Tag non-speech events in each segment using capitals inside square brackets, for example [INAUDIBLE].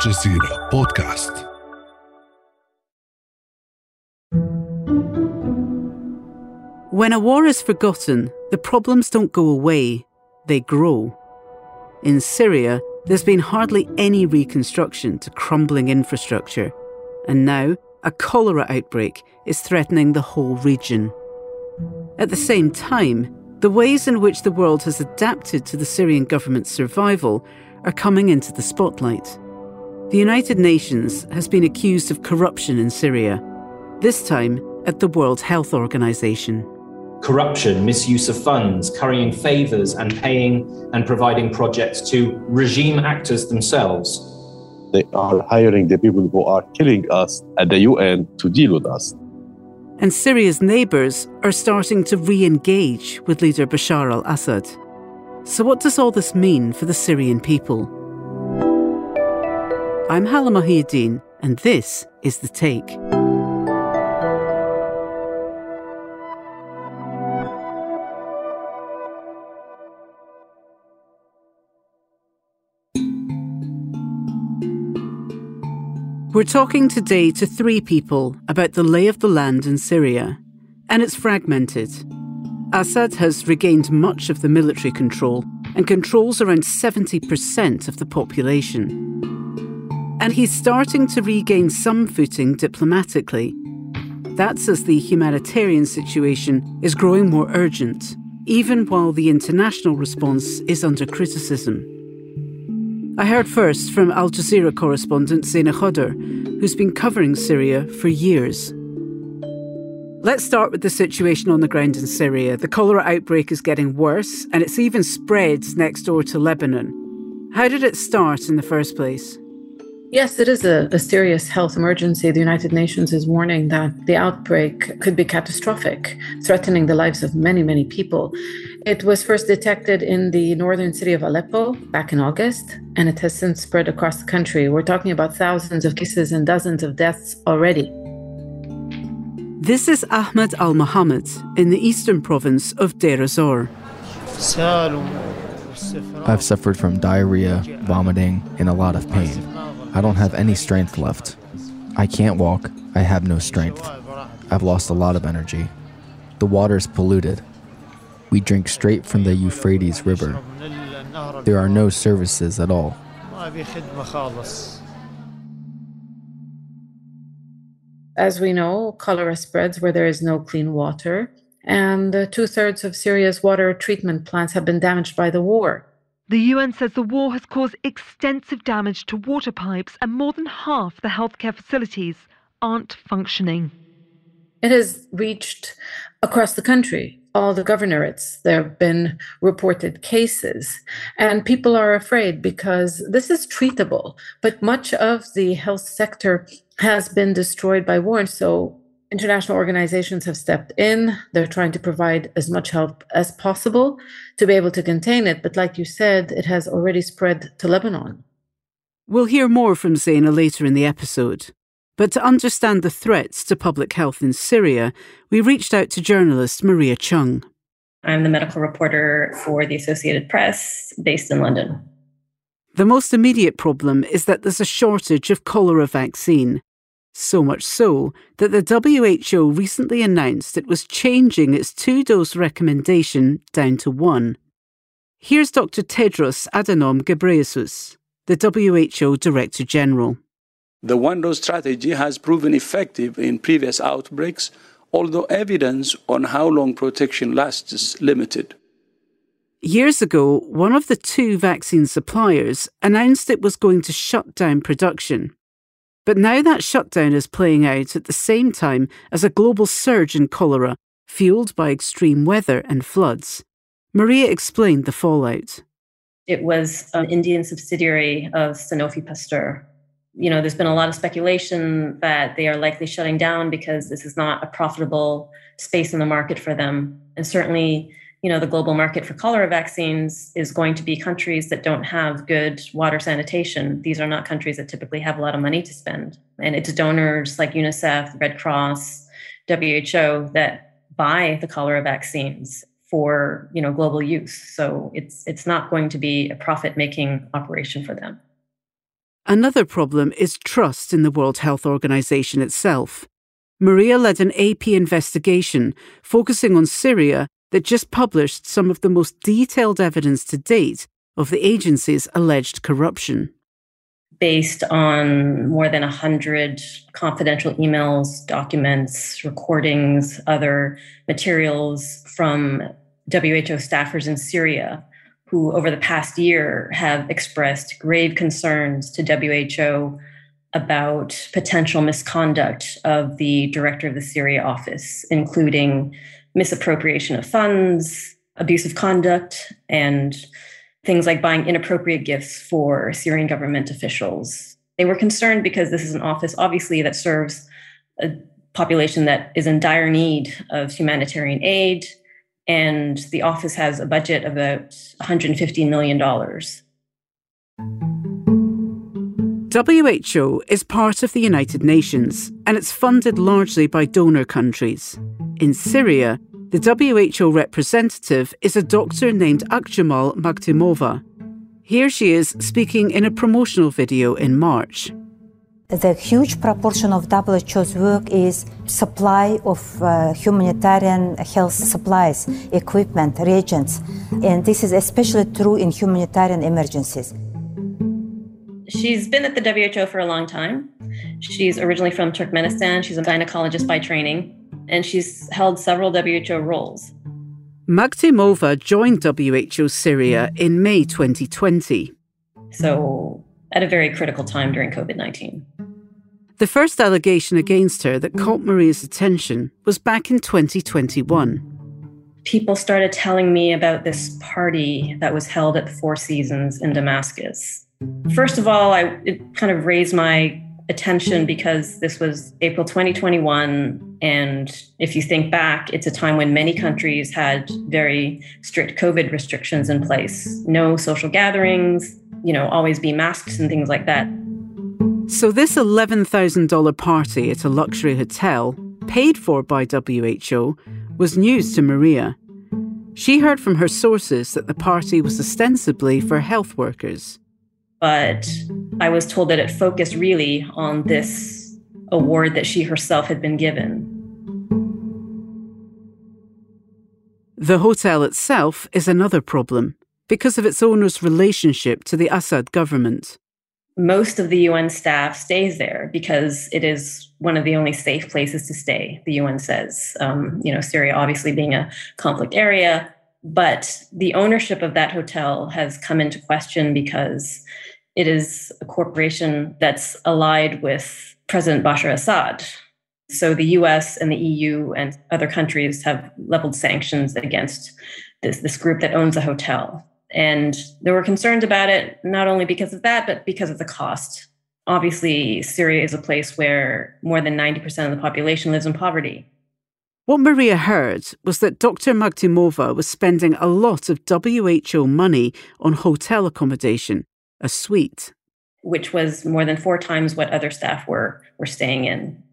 الجزيرة بودكاست When a war is forgotten, the problems don't go away, they grow. In Syria, there's been hardly any reconstruction to crumbling infrastructure, and now a cholera outbreak is threatening the whole region. At the same time, the ways in which the world has adapted to the Syrian government's survival are coming into the spotlight. The United Nations has been accused of corruption in Syria, this time at the World Health Organization. Corruption, misuse of funds, currying favours and paying and providing projects to regime actors themselves. They are hiring the people who are killing us at the UN to deal with us. And Syria's neighbours are starting to re engage with leader Bashar al Assad. So, what does all this mean for the Syrian people? I'm Halla Mohieddeen, and this is The Take. We're talking today to three people about the lay of the land in Syria, and it's fragmented. Assad has regained much of the military control and controls around 70% of the population. And he's starting to regain some footing diplomatically. That's as the humanitarian situation is growing more urgent, even while the international response is under criticism. I heard first from Al Jazeera correspondent Zeina Khodr, who's been covering Syria for years. Let's start with the situation on the ground in Syria. The cholera outbreak is getting worse, and it's even spread next door to Lebanon. How did it start in the first place? Yes, it is a, a, serious health emergency. The United Nations is warning that the outbreak could be catastrophic, threatening the lives of many, many people. It was first detected in the northern city of Aleppo back in August, and it has since spread across the country. We're talking about thousands of cases and dozens of deaths already. This is Ahmed Al Mohammed in the eastern province of Deir ez-Zor. I've suffered from diarrhea, vomiting, and a lot of pain. I don't have any strength left. I can't walk. I have no strength. I've lost a lot of energy. The water is polluted. We drink straight from the Euphrates River. There are no services at all. As we know, cholera spreads where there is no clean water, and two thirds of Syria's water treatment plants have been damaged by the war. The UN says the war has caused extensive damage to water pipes, and more than half the healthcare facilities aren't functioning. It has reached across the country, all the governorates. There have been reported cases, and people are afraid because this is treatable. But much of the health sector has been destroyed by war. And so international organizations have stepped in. They're trying to provide as much help as possible to be able to contain it. But like you said, it has already spread to Lebanon. We'll hear more from Zeina later in the episode. But to understand the threats to public health in Syria, we reached out to journalist Maria Cheng. I'm the medical reporter for the Associated Press based in London. The most immediate problem is that there's a shortage of cholera vaccine, so much so that the WHO recently announced it was changing its two dose recommendation down to one. Here's Dr. Tedros Adhanom Ghebreyesus, the WHO Director General. The one dose strategy has proven effective in previous outbreaks, although evidence on how long protection lasts is limited. Years ago, one of the two vaccine suppliers announced it was going to shut down production but now that shutdown is playing out at the same time as a global surge in cholera, fueled by extreme weather and floods. Maria explained the fallout. It was an Indian subsidiary of Sanofi Pasteur. You know, there's been a lot of speculation that they are likely shutting down because this is not a profitable space in the market for them. And certainly, you know the global market for cholera vaccines is going to be countries that don't have good water sanitation. These are not countries that typically have a lot of money to spend. And it's donors like unicef red cross who that buy the cholera vaccines for you know global use. So it's it's not going to be a profit making operation for them. Another problem is trust in the World Health Organization itself. Maria led an AP investigation focusing on Syria that just published some of the most detailed evidence to date of the agency's alleged corruption. Based on more than 100 confidential emails, documents, recordings, other materials from WHO staffers in Syria who, over the past year, have expressed grave concerns to WHO about potential misconduct of the director of the Syria office, including misappropriation of funds, abusive conduct, and things like buying inappropriate gifts for Syrian government officials. They were concerned because this is an office, obviously, that serves a population that is in dire need of humanitarian aid and the office has a budget of about $115 million. WHO is part of the United Nations and it's funded largely by donor countries. In Syria, the WHO representative is a doctor named Akjemal Magtymova. Here she is speaking in a promotional video in March the huge proportion of WHO's work is supply of uh, humanitarian health supplies, equipment, reagents, and this is especially true in humanitarian emergencies. She's been at the WHO for a long time. She's originally from Turkmenistan. She's a gynecologist by training, and she's held several WHO roles. Magtymova joined WHO Syria in May 2020. So at a very critical time during COVID 19. The first allegation against her that caught Maria's attention was back in 2021. People started telling me about this party that was held at the Four Seasons in Damascus. First of all, I, it kind of raised my attention mm-hmm. because this was April 2021. And if you think back, it's a time when many countries had very strict COVID restrictions in place no social gatherings, you know, always be masks and things like that. So, this $11,000 party at a luxury hotel, paid for by WHO, was news to Maria. She heard from her sources that the party was ostensibly for health workers. But I was told that it focused really on this award that she herself had been given. The hotel itself is another problem because of its owner's relationship to the Assad government. Most of the UN staff stays there because it is one of the only safe places to stay, the UN says. Um, you know, Syria obviously being a conflict area, but the ownership of that hotel has come into question because it is a corporation that's allied with President Bashar Assad. So the US and the EU and other countries have leveled sanctions against this, this group that owns a hotel. And there were concerns about it, not only because of that, but because of the cost. Obviously, Syria is a place where more than 90% of the population lives in poverty. What Maria heard was that Dr. Magtymova was spending a lot of WHO money on hotel accommodation, a suite. Which was more than four times what other staff were, were staying in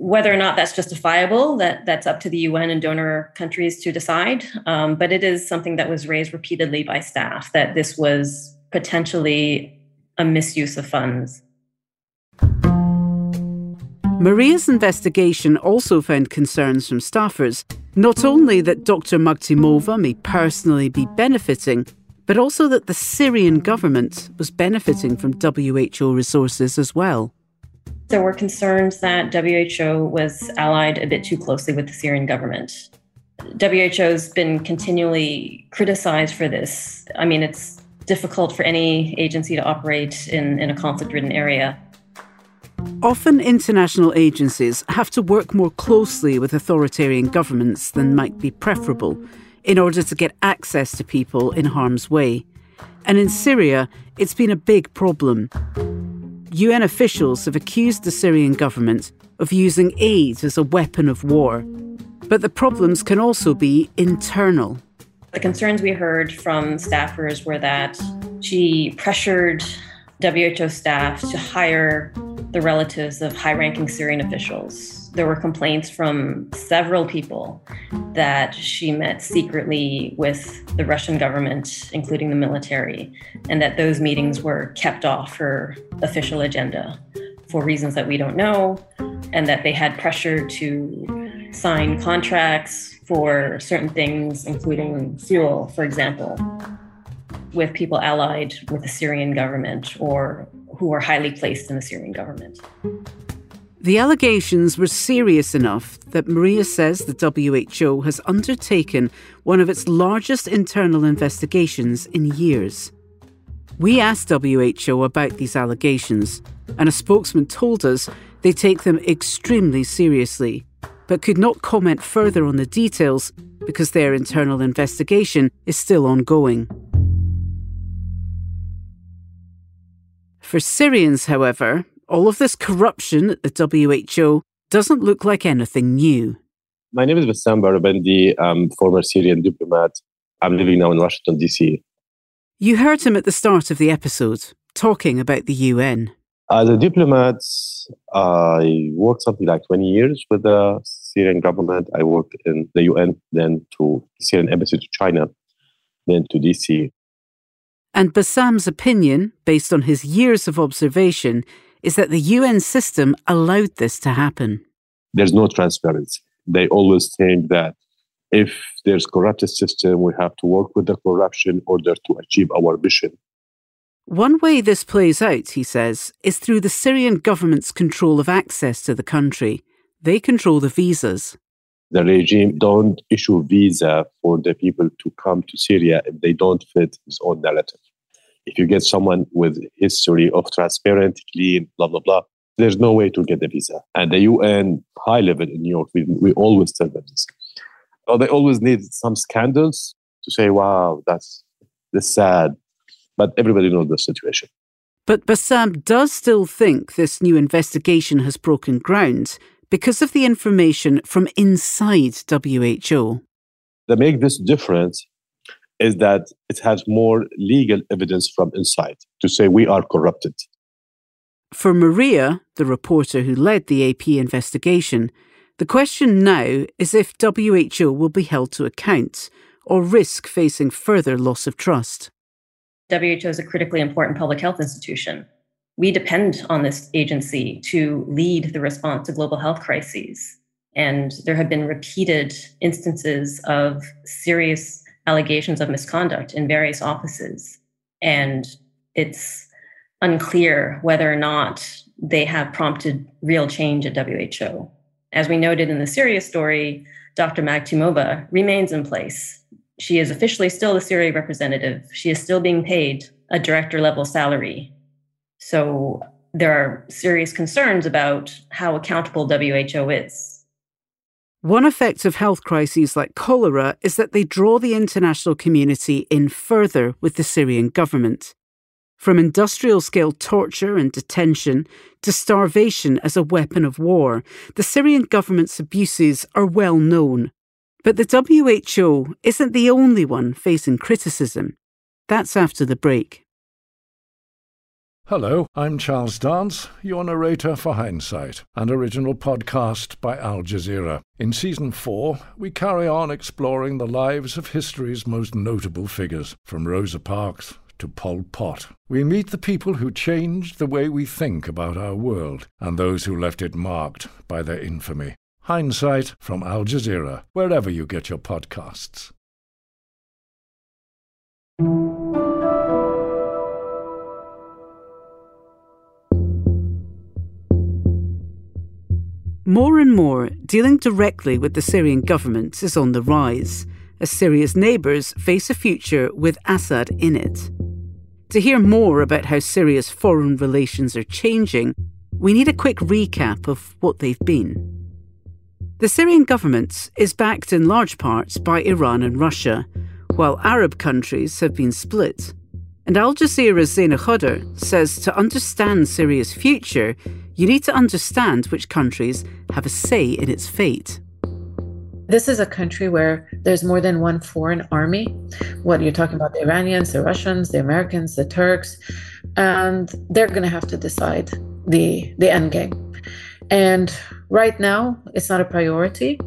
whether or not that's justifiable, that that's up to the UN and donor countries to decide. Um, but it is something that was raised repeatedly by staff that this was potentially a misuse of funds. Maria's investigation also found concerns from staffers, not only that Dr. Magtymova may personally be benefiting, but also that the Syrian government was benefiting from WHO resources as well. There were concerns that WHO was allied a bit too closely with the Syrian government. WHO's been continually criticized for this. I mean, it's difficult for any agency to operate in, in a conflict ridden area. Often, international agencies have to work more closely with authoritarian governments than might be preferable in order to get access to people in harm's way. And in Syria, it's been a big problem. UN officials have accused the Syrian government of using aid as a weapon of war. But the problems can also be internal. The concerns we heard from staffers were that she pressured WHO staff to hire the relatives of high ranking Syrian officials there were complaints from several people that she met secretly with the Russian government, including the military, and that those meetings were kept off her official agenda for reasons that we don't know, and that they had pressure to sign contracts for certain things, including fuel, for example, with people allied with the Syrian government or who are highly placed in the Syrian government. The allegations were serious enough that Maria says the WHO has undertaken one of its largest internal investigations in years. We asked WHO about these allegations, and a spokesman told us they take them extremely seriously, but could not comment further on the details because their internal investigation is still ongoing. For Syrians, however, all of this corruption at the WHO doesn't look like anything new. My name is Bassam Barabandi. I'm former Syrian diplomat. I'm living now in Washington, D.C. You heard him at the start of the episode, talking about the UN. As a diplomat, I worked something like 20 years with the Syrian government. I worked in the UN, then to Syrian embassy to China, then to DC. And Bassam's opinion, based on his years of observation, is that the UN system allowed this to happen. There's no transparency. They always think that if there's corrupted system, we have to work with the corruption in order to achieve our mission. One way this plays out, he says, is through the Syrian government's control of access to the country. They control the visas. The regime don't issue visa for the people to come to Syria if they don't fit his own narrative. If you get someone with history of transparent, clean, blah blah blah, there's no way to get the visa. And the UN high level in New York, we, we always tell them this oh, they always need some scandals to say, wow, that's, that's sad. But everybody knows the situation. But Bassam does still think this new investigation has broken ground because of the information from inside WHO. The make this difference is that it has more legal evidence from inside to say we are corrupted. For Maria, the reporter who led the AP investigation, the question now is if WHO will be held to account or risk facing further loss of trust. WHO is a critically important public health institution. We depend on this agency to lead the response to global health crises. And there have been repeated instances of serious allegations of misconduct in various offices. And it's unclear whether or not they have prompted real change at WHO. As we noted in the Syria story, Dr. Magtymova remains in place. She is officially still the Syria representative. She is still being paid a director level salary. So there are serious concerns about how accountable WHO is. One effect of health crises like cholera is that they draw the international community in further with the Syrian government. From industrial scale torture and detention to starvation as a weapon of war, the Syrian government's abuses are well known. But the WHO isn't the only one facing criticism. That's after the break. Hello, I'm Charles Dance, your narrator for Hindsight, an original podcast by Al Jazeera. In season four, we carry on exploring the lives of history's most notable figures, from Rosa Parks to Pol Pot. We meet the people who changed the way we think about our world and those who left it marked by their infamy. Hindsight from Al Jazeera, wherever you get your podcasts. More and more, dealing directly with the Syrian government is on the rise, as Syria's neighbours face a future with Assad in it. To hear more about how Syria's foreign relations are changing, we need a quick recap of what they've been. The Syrian government is backed in large part by Iran and Russia, while Arab countries have been split. And Al Jazeera's Zeina Khodr says to understand Syria's future, you need to understand which countries have a say in its fate. This is a country where there's more than one foreign army. What you're talking about the Iranians, the Russians, the Americans, the Turks, and they're going to have to decide the the end game. And right now, it's not a priority.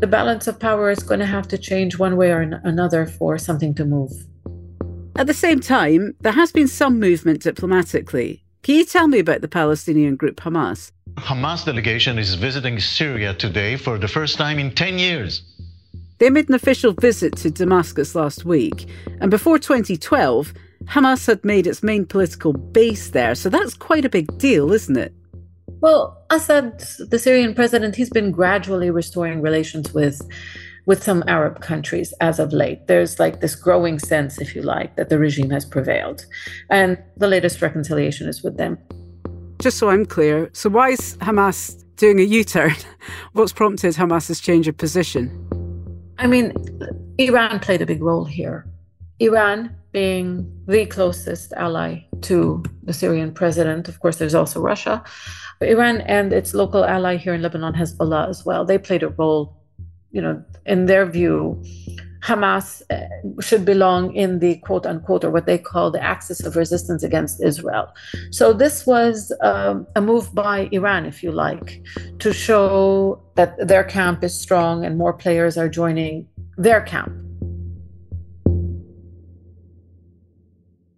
The balance of power is going to have to change one way or another for something to move. At the same time, there has been some movement diplomatically. Can you tell me about the Palestinian group Hamas? Hamas delegation is visiting Syria today for the first time in 10 years. They made an official visit to Damascus last week, and before 2012, Hamas had made its main political base there, so that's quite a big deal, isn't it? Well, Assad, the Syrian president, he's been gradually restoring relations with with some Arab countries as of late. There's like this growing sense, if you like, that the regime has prevailed. And the latest reconciliation is with them. Just so I'm clear, so why is Hamas doing a U turn? [LAUGHS] What's prompted Hamas's change of position? I mean, Iran played a big role here. Iran being the closest ally to the Syrian president. Of course, there's also Russia. Iran and its local ally here in Lebanon, Hezbollah, as well. They played a role you know, in their view, Hamas uh, should belong in the quote unquote, or what they call the axis of resistance against Israel. So this was um, a move by Iran, if you like, to show that their camp is strong and more players are joining their camp.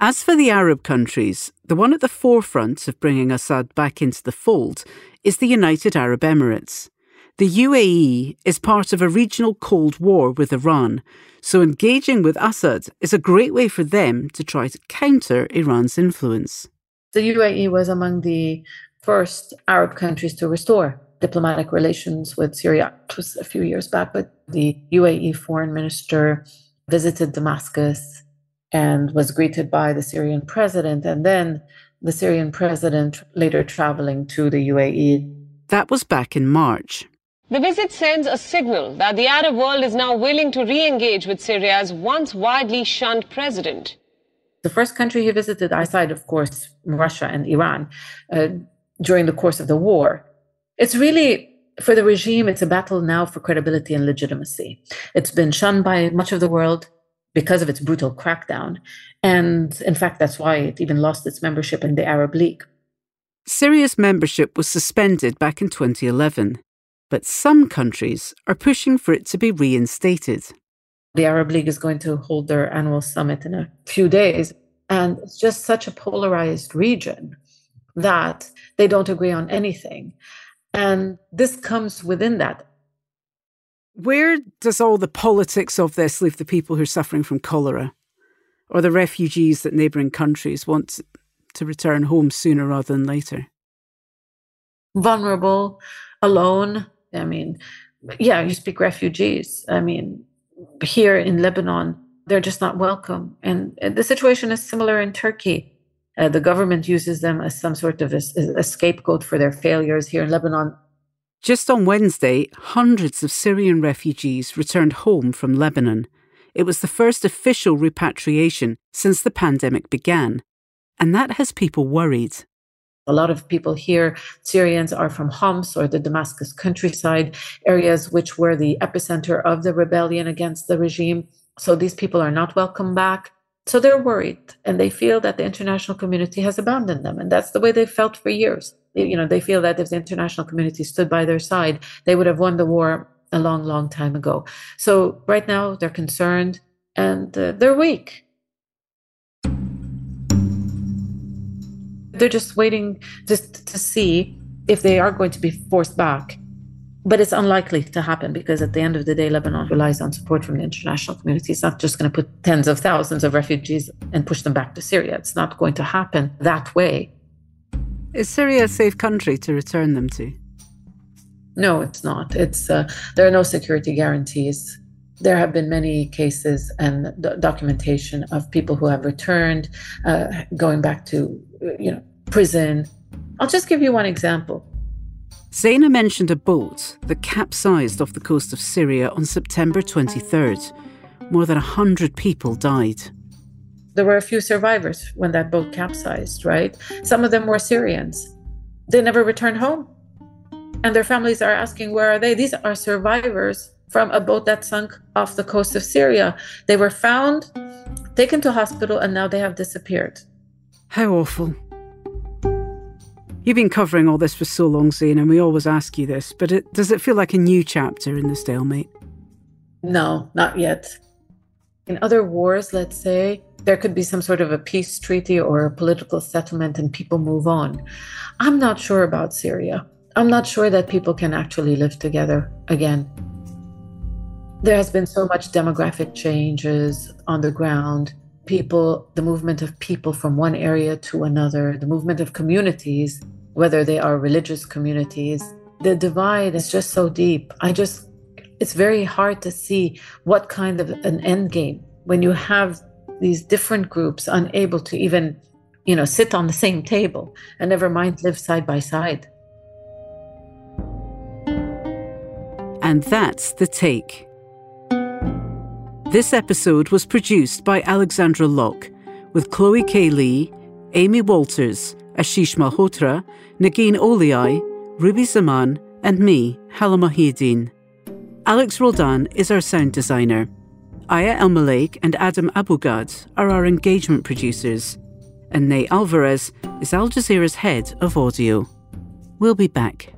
As for the Arab countries, the one at the forefront of bringing Assad back into the fold is the United Arab Emirates. The UAE is part of a regional Cold War with Iran, so engaging with Assad is a great way for them to try to counter Iran's influence. The UAE was among the first Arab countries to restore diplomatic relations with Syria. It was a few years back, but the UAE foreign minister visited Damascus and was greeted by the Syrian president, and then the Syrian president later traveling to the UAE. That was back in March. The visit sends a signal that the Arab world is now willing to re engage with Syria's once widely shunned president. The first country he visited, outside, of course, Russia and Iran, uh, during the course of the war. It's really, for the regime, it's a battle now for credibility and legitimacy. It's been shunned by much of the world because of its brutal crackdown. And in fact, that's why it even lost its membership in the Arab League. Syria's membership was suspended back in 2011 but some countries are pushing for it to be reinstated. The Arab League is going to hold their annual summit in a few days, and it's just such a polarized region that they don't agree on anything. And this comes within that. Where does all the politics of this leave the people who are suffering from cholera or the refugees that neighbouring countries want to return home sooner rather than later? Vulnerable, alone, I mean, yeah, you speak refugees. I mean, here in Lebanon, they're just not welcome. And the situation is similar in Turkey. Uh, the government uses them as some sort of a, a scapegoat for their failures here in Lebanon. Just on Wednesday, hundreds of Syrian refugees returned home from Lebanon. It was the first official repatriation since the pandemic began, and that has people worried. A lot of people here, Syrians, are from Homs or the Damascus countryside, areas which were the epicenter of the rebellion against the regime. So these people are not welcome back. So they're worried and they feel that the international community has abandoned them. And that's the way they felt for years. You know, they feel that if the international community stood by their side, they would have won the war a long, long time ago. So right now they're concerned and uh, they're weak. They're just waiting just to see if they are going to be forced back. But it's unlikely to happen because at the end of the day, Lebanon relies on support from the international community. It's not just going to put tens of thousands of refugees and push them back to Syria. It's not going to happen that way. Is Syria a safe country to return them to? No, it's not. It's uh, there are no security guarantees. There have been many cases and documentation of people who have returned, uh, going back to you know prison. I'll just give you one example. Zeina mentioned a boat that capsized off the coast of Syria on September 23rd. More than 100 people died. There were a few survivors when that boat capsized, right? Some of them were Syrians. They never returned home. And their families are asking, where are they? These are survivors from a boat that sunk off the coast of Syria. They were found, taken to hospital, and now they have disappeared. How awful. You've been covering all this for so long, Zain, and we always ask you this, but it, does it feel like a new chapter in the stalemate? No, not yet. In other wars, let's say, there could be some sort of a peace treaty or a political settlement and people move on. I'm not sure about Syria. I'm not sure that people can actually live together again. There has been so much demographic changes on the ground. People, the movement of people from one area to another, the movement of communities, whether they are religious communities, the divide is just so deep. I just, it's very hard to see what kind of an end game when you have these different groups unable to even, you know, sit on the same table and never mind live side by side. And that's the take. This episode was produced by Alexandra Locke with Chloe K. Lee, Amy Walters, Ashish Malhotra, Negin Owliaei, Ruby Zaman, and me, Halla Mohieddeen. Alex Roldan is our sound designer. Aya Elmalek and Adam Abou-Gad are our engagement producers. And Nate Alvarez is Al Jazeera's head of audio. We'll be back.